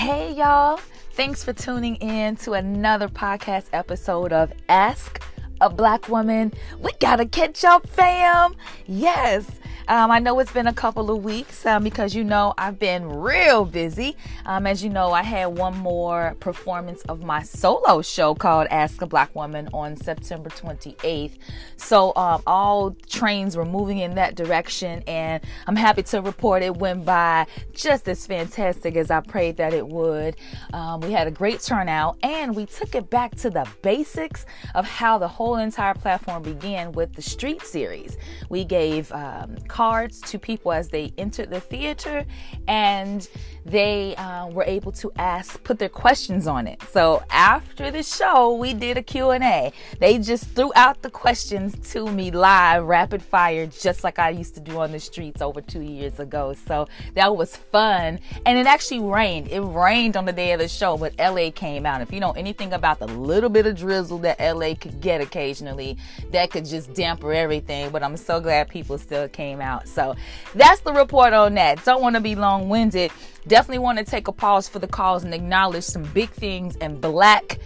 Hey, y'all. Thanks for tuning in to another podcast episode of Ask a Black Woman. We gotta catch up, fam. Yes. Um, I know it's been a couple of weeks um, because you know I've been real busy. Um, as you know, I had one more performance of my solo show called Ask a Black Woman on September 28th. So um, all trains were moving in that direction, and I'm happy to report it went by just as fantastic as I prayed that it would. Um, we had a great turnout, and we took it back to the basics of how the whole entire platform began with the Street series. We gave um, cards to people as they entered the theater and they uh, were able to ask put their questions on it. So after the show we did a q&a they just threw out the questions to me live rapid fire just like i used to do on the streets over two years ago. So that was fun. And it actually rained. It rained on the day of the show but la came out. If you know anything about the little bit of drizzle that la could get occasionally that could just damper everything. But i'm so glad people still came out out. So that's the report on that. Don't want to be long winded. Definitely want to take a pause for the cause and acknowledge some big things in black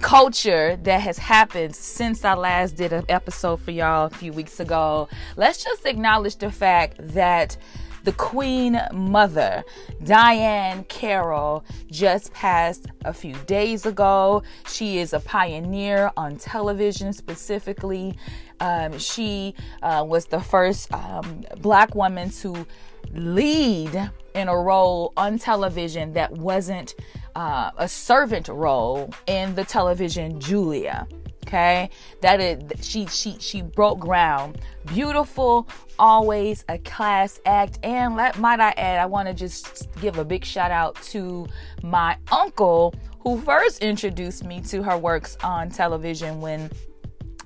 culture that has happened since I last did an episode for y'all a few weeks ago. Let's just acknowledge the fact that the Queen Mother, Diahann Carroll, just passed a few days ago. She is a pioneer on television specifically. Um, she uh, was the first um, black woman to lead in a role on television that wasn't uh, a servant role in the television Julia. Okay, that is she she she broke ground. Beautiful, always a class act. And let might I add, I want to just give a big shout out to my uncle who first introduced me to her works on television when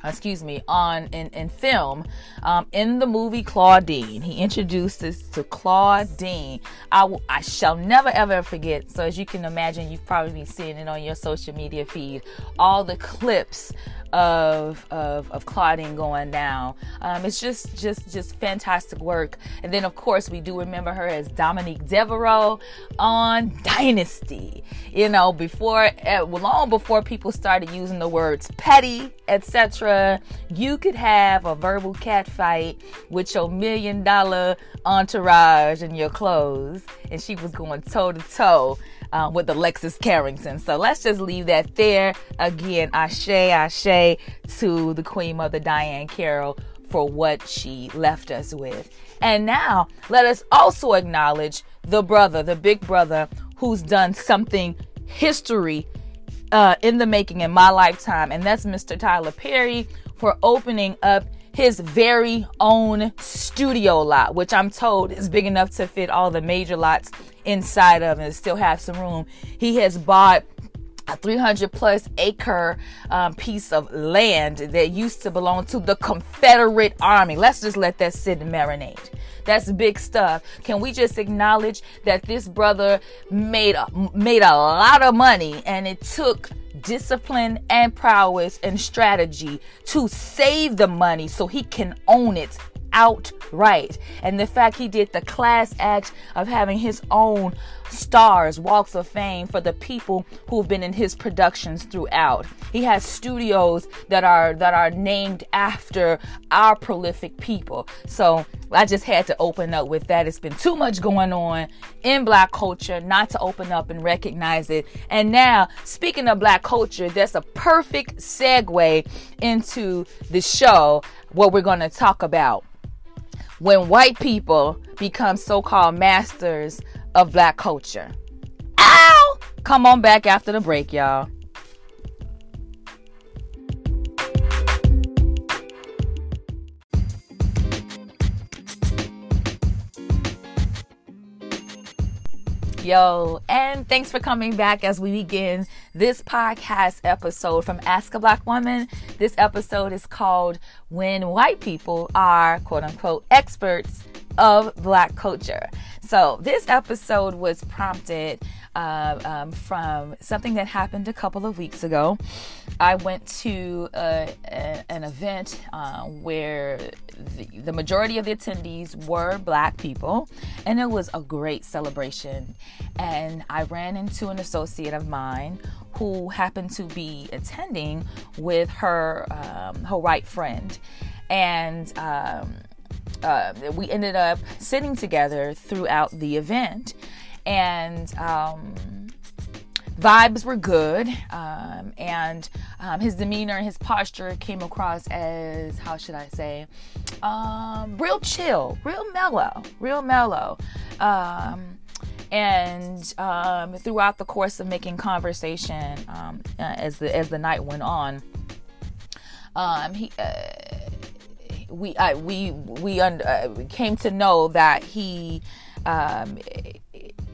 excuse me, on in, in film, um, in the movie Claudine. He introduced us to Claudine. I, w- I shall never ever forget. So as you can imagine, you've probably been seeing it on your social media feed. All the clips of of, of Claudine going down. Um, it's just just just fantastic work. And then of course we do remember her as Dominique Devereaux on Dynasty. You know, before uh, long before people started using the words petty, etc. You could have a verbal cat fight with your million dollar entourage and your clothes, and she was going toe to toe with Alexis Carrington. So let's just leave that there. Again, ashe, ashe to the Queen Mother Diahann Carroll for what she left us with. And now let us also acknowledge the brother, the big brother, who's done something history uh, in the making in my lifetime, and that's Mr. Tyler Perry for opening up his very own studio lot, which I'm told is big enough to fit all the major lots inside of and still have some room. He has bought a 300 plus acre um, piece of land that used to belong to the Confederate Army. Let's just let that sit and marinate. That's big stuff. Can we just acknowledge that this brother made a, made a lot of money and it took discipline and prowess and strategy to save the money so he can own it outright. And the fact he did the class act of having his own stars, walks of fame for the people who've been in his productions throughout. He has studios that are that are named after our prolific people. So I just had to open up with that. It's been too much going on in black culture not to open up and recognize it. And now, speaking of black culture, that's a perfect segue into the show what we're going to talk about when white people become so called masters of black culture. Ow! Come on back after the break, y'all. Yo, and thanks for coming back as we begin this podcast episode from Ask a Black Woman. This episode is called When White People Are Quote Unquote Experts of Black Culture. So, this episode was prompted uh, um, from something that happened a couple of weeks ago. I went to a, a, an event uh, where the, the majority of the attendees were black people, and it was a great celebration. And I ran into an associate of mine who happened to be attending with her um, her white friend, and um, uh, we ended up sitting together throughout the event, and. Um, vibes were good, um, and um, his demeanor and his posture came across as how should I say, um, real chill, real mellow, real mellow. Um, and um, throughout the course of making conversation, uh, as the as the night went on, he. Uh, we I, we we, un, uh, we came to know that he um,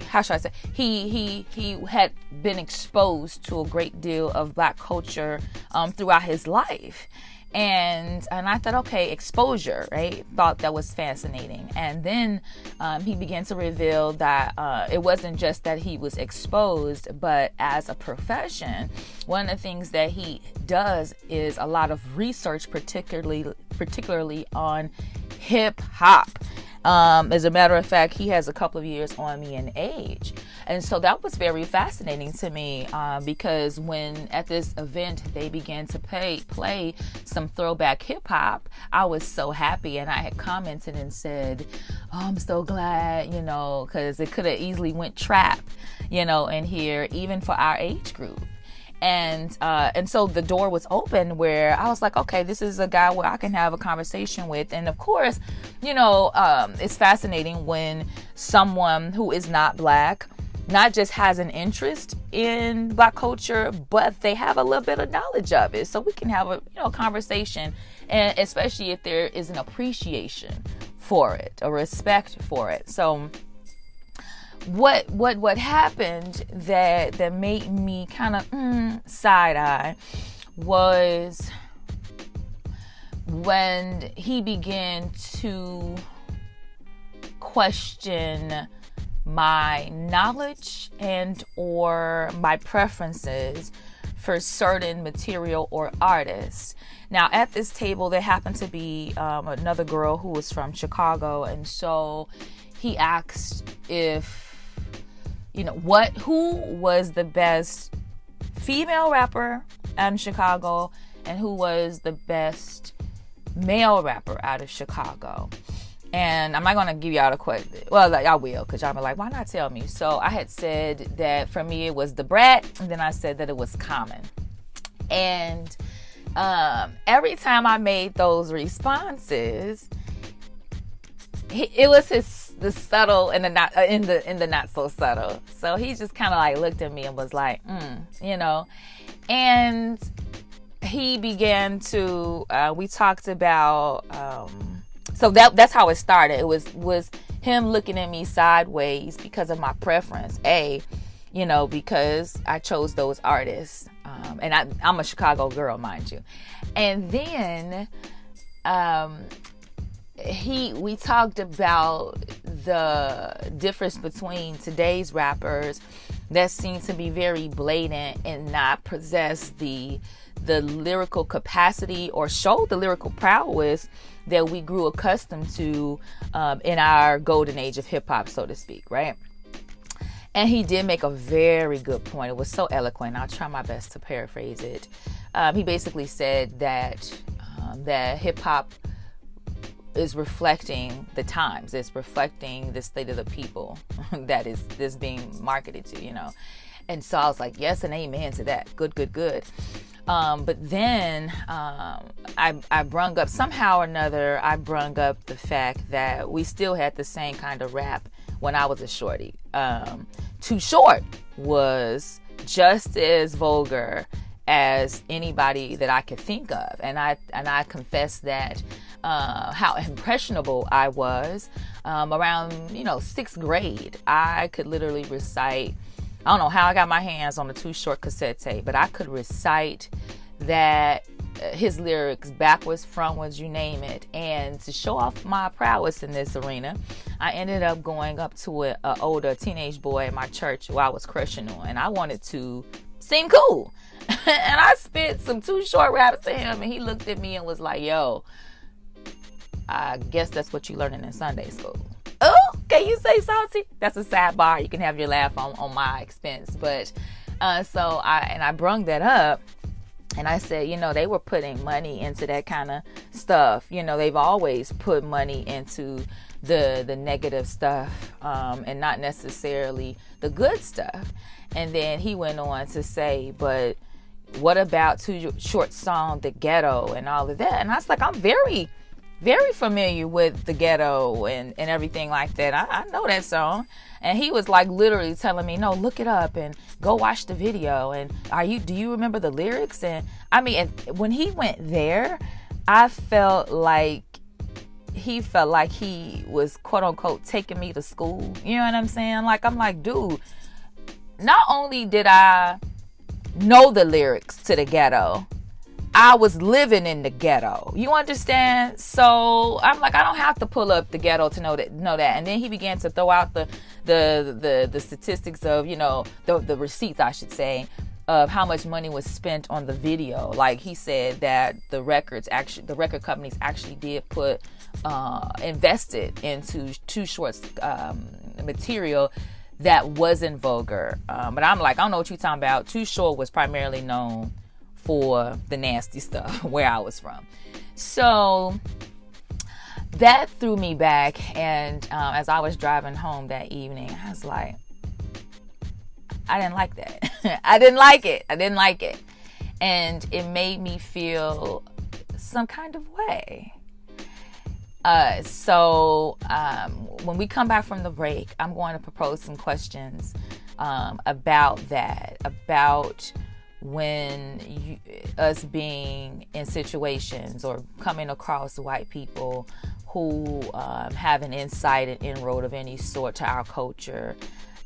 how should I say he he he had been exposed to a great deal of black culture um, throughout his life and and I thought, okay, exposure, right? Thought that was fascinating, and then um, he began to reveal that uh, it wasn't just that he was exposed, but as a profession, one of the things that he does is a lot of research, particularly particularly on hip hop. Um, as a matter of fact, he has a couple of years on me in age. And so that was very fascinating to me uh, because when at this event they began to play, play some throwback hip hop, I was so happy. And I had commented and said, oh, I'm so glad, you know, because it could have easily went trap, you know, in here, even for our age group and uh, and so the door was open where I was like, okay, this is a guy where I can have a conversation with, and of course, you know, um, it's fascinating when someone who is not black not just has an interest in black culture, but they have a little bit of knowledge of it, so we can have a you know conversation, and especially if there is an appreciation for it, a respect for it, so what what what happened that that made me kind of mm, side eye was when he began to question my knowledge and or my preferences for certain material or artists. Now, at this table, there happened to be um, another girl who was from Chicago, and so he asked if you know what who was the best female rapper in Chicago and who was the best male rapper out of Chicago. And I'm not gonna give y'all the question. Well, like, I will, cause y'all be like, why not tell me? So I had said that for me it was Da Brat, and then I said that it was Common. And um, every time I made those responses, it was his the subtle and the not uh, in the in the not so subtle. So he just kind of like looked at me and was like, mm, you know, and he began to. Uh, we talked about. Um, so that that's how it started. It was was him looking at me sideways because of my preference. A, you know, because I chose those artists, um, and I, I'm a Chicago girl, mind you, and then. Um, he we talked about the difference between today's rappers that seem to be very blatant and not possess the the lyrical capacity or show the lyrical prowess that we grew accustomed to um, in our golden age of hip hop, so to speak, right? And he did make a very good point. It was so eloquent. I'll try my best to paraphrase it. Um, he basically said that um, that hip hop is reflecting the times. It's reflecting the state of the people that is this being marketed to, you know. And so I was like, yes and amen to that. Good, good, good. Um, but then um, I, I brung up somehow or another. I brung up the fact that we still had the same kind of rap when I was a shorty. Um, Too Short was just as vulgar as anybody that I could think of, and I and I confess that uh, how impressionable I was um, around you know sixth grade. I could literally recite. I don't know how I got my hands on the Too Short cassette tape, but I could recite that uh, his lyrics backwards, frontwards, you name it. And to show off my prowess in this arena, I ended up going up to an older teenage boy at my church who I was crushing on, and I wanted to seem cool. and I spit some Too Short raps to him, and he looked at me and was like, "Yo, I guess that's what you learning in Sunday school." Oh, can you say salty? That's a sidebar. You can have your laugh on on my expense, but uh, so I and I brung that up. And I said, you know, they were putting money into that kind of stuff. You know, they've always put money into the the negative stuff um, and not necessarily the good stuff. And then he went on to say, but what about Too Short song, The Ghetto, and all of that? And I was like, I'm very, very familiar with The Ghetto and, and everything like that. I, I know that song. And he was like literally telling me, no, look it up and go watch the video. And are you, do you remember the lyrics? And I mean, and when he went there, I felt like he felt like he was quote unquote taking me to school. You know what I'm saying? Like, I'm like, dude, not only did I know the lyrics to the ghetto, I was living in the ghetto. You understand? So I'm like, I don't have to pull up the ghetto to know that know that. And then he began to throw out the the the, the statistics of, you know, the the receipts I should say of how much money was spent on the video. Like he said that the records actually the record companies actually did put uh invested into Too Short's um material that wasn't vulgar. Um, but I'm like, I don't know what you're talking about. Too Short was primarily known for the nasty stuff where I was from. So that threw me back. And um, as I was driving home that evening, I was like, I didn't like that. I didn't like it. I didn't like it. And it made me feel some kind of way. Uh, so um, when we come back from the break, I'm going to propose some questions um, about that, about when you, us being in situations or coming across white people who um, have an insight and inroad of any sort to our culture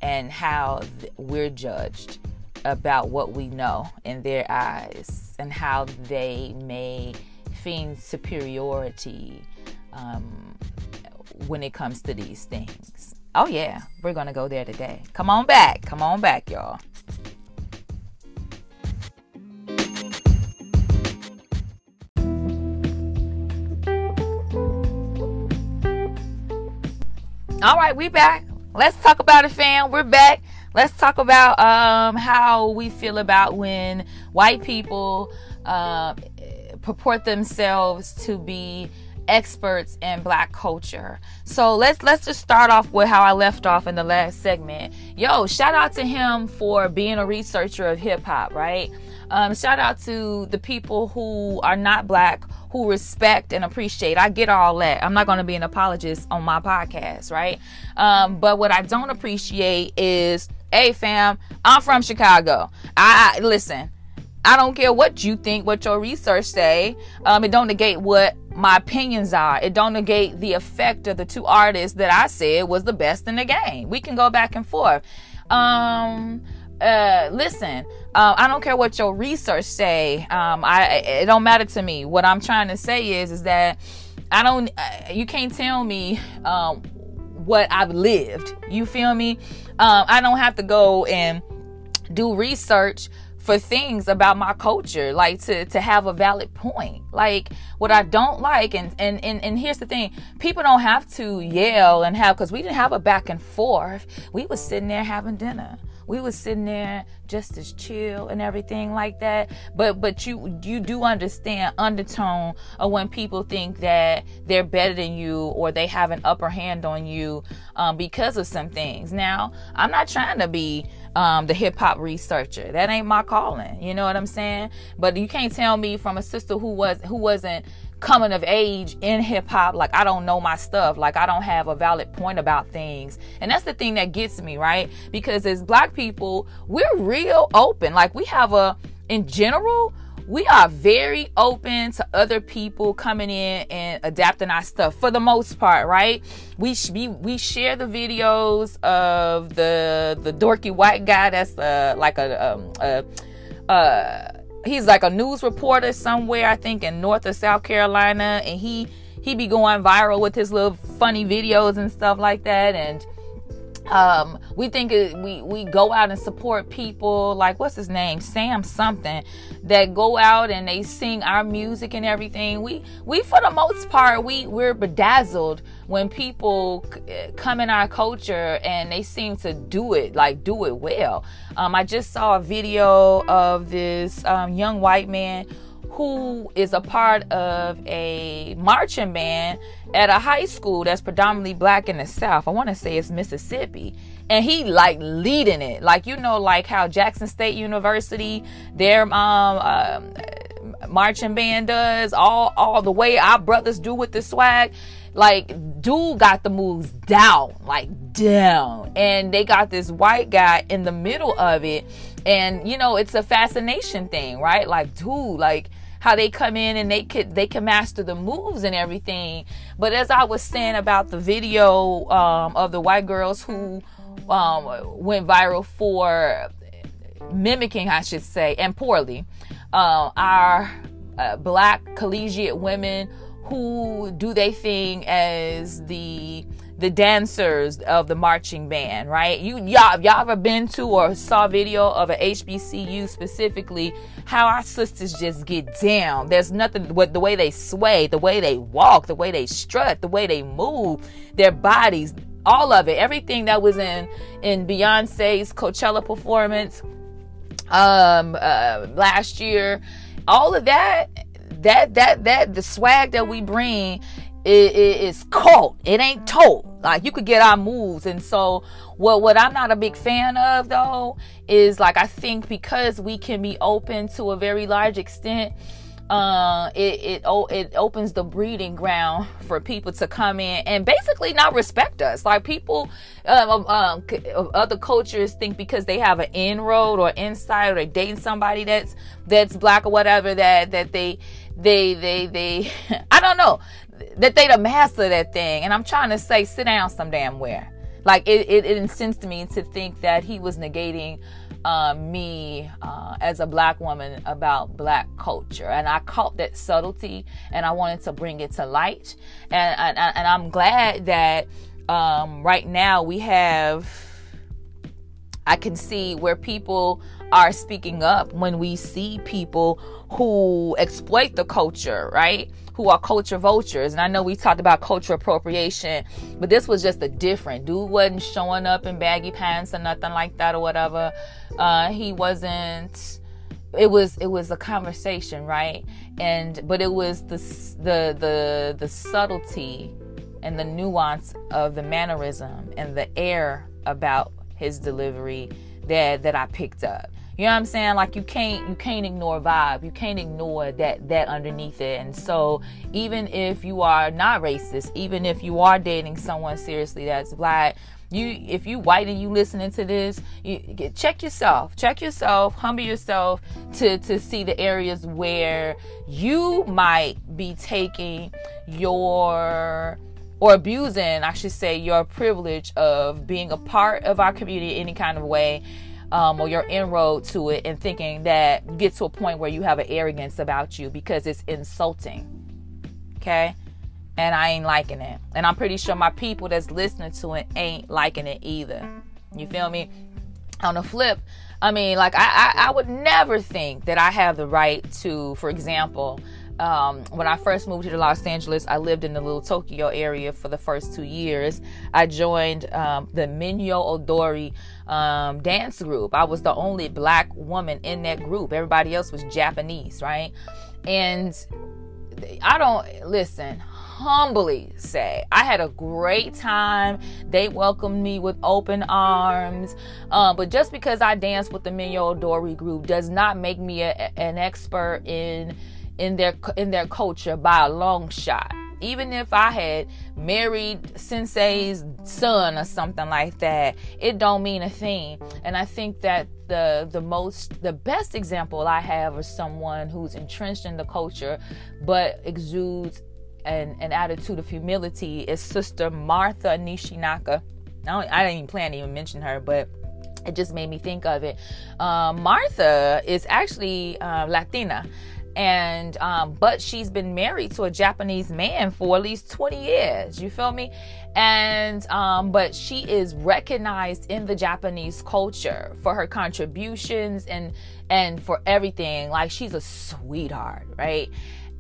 and how th- we're judged about what we know in their eyes and how they may feign superiority um, when it comes to these things. Oh, yeah, we're going to go there today. Come on back. Come on back, y'all. All right, we back. Let's talk about it, fam. We're back. Let's talk about um, how we feel about when white people uh, purport themselves to be experts in black culture. So let's let's just start off with how I left off in the last segment. Yo, shout out to him for being a researcher of hip hop, right? Um, shout out to the people who are not black who respect and appreciate. I get all that. I'm not going to be an apologist on my podcast, right? Um, but what I don't appreciate is, hey fam, I'm from Chicago. I, I listen. I don't care what you think, what your research say. Um, it don't negate what my opinions are. It don't negate the effect of the two artists that I said was the best in the game. We can go back and forth. Um, uh, listen, uh, I don't care what your research say. Um, I it don't matter to me. What I'm trying to say is, is that I don't. Uh, you can't tell me um, what I've lived. You feel me? Um, I don't have to go and do research for things about my culture like to to have a valid point. Like what i don't like and and and, and here's the thing. People don't have to yell and have because we didn't have a back and forth. We was sitting there having dinner we was sitting there just as chill and everything like that but but you you do understand undertone of when people think that they're better than you or they have an upper hand on you um, because of some things now i'm not trying to be um, the hip hop researcher. That ain't my calling. You know what I'm saying? But you can't tell me from a sister who was who wasn't coming of age in hip hop like I don't know my stuff. Like I don't have a valid point about things. And that's the thing that gets me right? Because as black people we're real open. Like we have a in general we are very open to other people coming in and adapting our stuff for the most part, right? We sh- we, we share the videos of the the dorky white guy that's uh, like a um, uh, uh, he's like a news reporter somewhere, I think in North or South Carolina, and he he be going viral with his little funny videos and stuff like that, and um, we think it, we we go out and support people like what's his name Sam something that go out and they sing our music and everything. We we for the most part we we're bedazzled when people c- come in our culture and they seem to do it like do it well. Um, I just saw a video of this um, young white man who is a part of a marching band at a high school that's predominantly black in the South. I want to say it's Mississippi. And he like leading it. Like, you know, like how Jackson State University, their um, uh, marching band does, all, all the way our brothers do with the swag. Like, dude got the moves down, like down. And they got this white guy in the middle of it. And, you know, it's a fascination thing, right? Like, dude, like, how they come in and they could they can master the moves and everything. But as I was saying about the video um, of the white girls who um, went viral for mimicking, I should say, and poorly, uh, our uh, black collegiate women who do they thing as the the dancers of the marching band, right? You y'all y'all ever been to or saw video of a HBCU specifically how our sisters just get down. There's nothing with the way they sway, the way they walk, the way they strut, the way they move, their bodies, all of it. Everything that was in in Beyonce's Coachella performance um uh, last year, all of that that that that the swag that we bring it, it's cult. It ain't told. Like you could get our moves, and so what? What I'm not a big fan of though is like I think because we can be open to a very large extent. Uh, it it oh, it opens the breeding ground for people to come in and basically not respect us. Like people, um, um, um other cultures think because they have an inroad or insight or dating somebody that's that's black or whatever that that they they they they I don't know that they the master of that thing. And I'm trying to say, sit down some damn where. Like it, it, it incensed me to think that he was negating uh, me uh, as a black woman about black culture, and I caught that subtlety, and I wanted to bring it to light. And and, and I'm glad that um, right now we have. I can see where people are speaking up when we see people who exploit the culture, right? Who are culture vultures. And I know we talked about culture appropriation, but this was just a different dude wasn't showing up in baggy pants or nothing like that or whatever. Uh, he wasn't. It was it was a conversation, right? And but it was the the the the subtlety and the nuance of the mannerism and the air about his delivery that that I picked up. You know what I'm saying? Like you can't you can't ignore vibe. You can't ignore that that underneath it. And so even if you are not racist, even if you are dating someone seriously that's black, you if you white and you listening to this, you check yourself. Check yourself, humble yourself to to see the areas where you might be taking your or abusing, I should say, your privilege of being a part of our community in any kind of way um, or your inroad to it and thinking that get to a point where you have an arrogance about you because it's insulting. Okay? And I ain't liking it. And I'm pretty sure my people that's listening to it ain't liking it either. You feel me? On the flip, I mean, like, I, I, I would never think that I have the right to, for example, um, when I first moved here to Los Angeles, I lived in the little Tokyo area for the first two years. I joined um, the Minyo Odori um, dance group. I was the only black woman in that group. Everybody else was Japanese, right? And I don't listen. Humbly say, I had a great time. They welcomed me with open arms. Um, but just because I danced with the Minyo Odori group does not make me a, an expert in in their in their culture by a long shot. Even if I had married sensei's son or something like that, it don't mean a thing. And I think that the the most the best example I have of someone who's entrenched in the culture but exudes an, an attitude of humility is Sister Martha Nishinaka. I, I didn't even plan to even mention her, but it just made me think of it. Um, Martha is actually uh, Latina and um, but she's been married to a Japanese man for at least 20 years. You feel me? And um, but she is recognized in the Japanese culture for her contributions and and for everything. Like she's a sweetheart, right?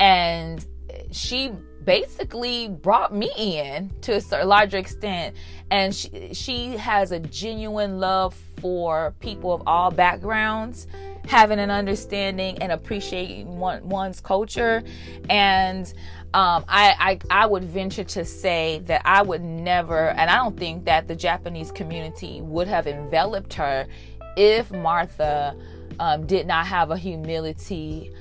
And she basically brought me in to a larger extent and she, she has a genuine love for people of all backgrounds having an understanding and appreciating one, one's culture. And um, I, I, I would venture to say that I would never, and I don't think that the Japanese community would have enveloped her if Martha um, did not have a humility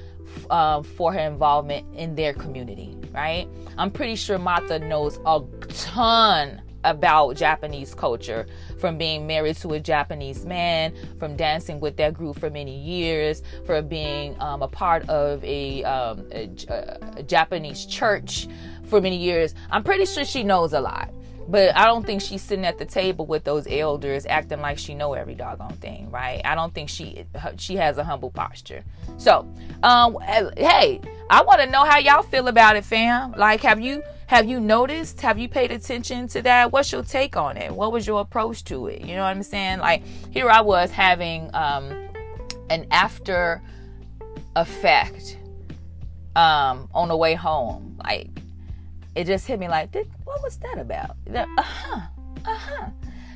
uh, for her involvement in their community, right? I'm pretty sure Martha knows a ton about Japanese culture from being married to a Japanese man, from dancing with that group for many years, for being um, a part of a, um, a, a Japanese church for many years. I'm pretty sure she knows a lot. But I don't think she's sitting at the table with those elders acting like she know every doggone thing, right? I don't think she she has a humble posture. So, um, hey, I want to know how y'all feel about it, fam. Like, have you have you noticed? Have you paid attention to that? What's your take on it? What was your approach to it? You know what I'm saying? Like, here I was having um, an after effect um, on the way home, like it just hit me like, what was that about? Uh huh, uh huh.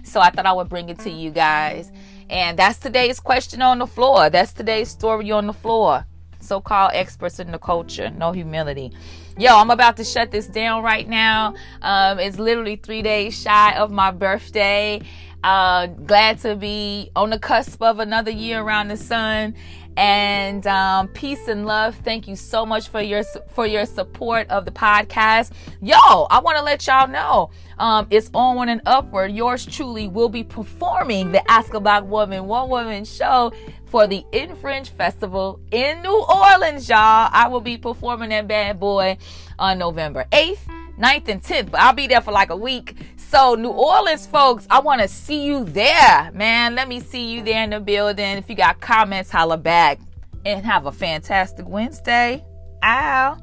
So I thought I would bring it to you guys. And that's today's question on the floor. That's today's story on the floor. So called experts in the culture, no humility. Yo, I'm about to shut this down right now. Um, it's literally three days shy of my birthday. Uh, glad to be on the cusp of another year around the sun and um, peace and love. Thank you so much for your for your support of the podcast. Yo, I want to let y'all know um, it's onward and upward. Yours truly will be performing the Ask a Black Woman One Woman Show for the Infringe Festival in New Orleans, y'all. I will be performing that bad boy on November 8th, 9th, and 10th, but I'll be there for like a week. So, New Orleans folks, I want to see you there, man. Let me see you there in the building. If you got comments, holla back and have a fantastic Wednesday. Ow.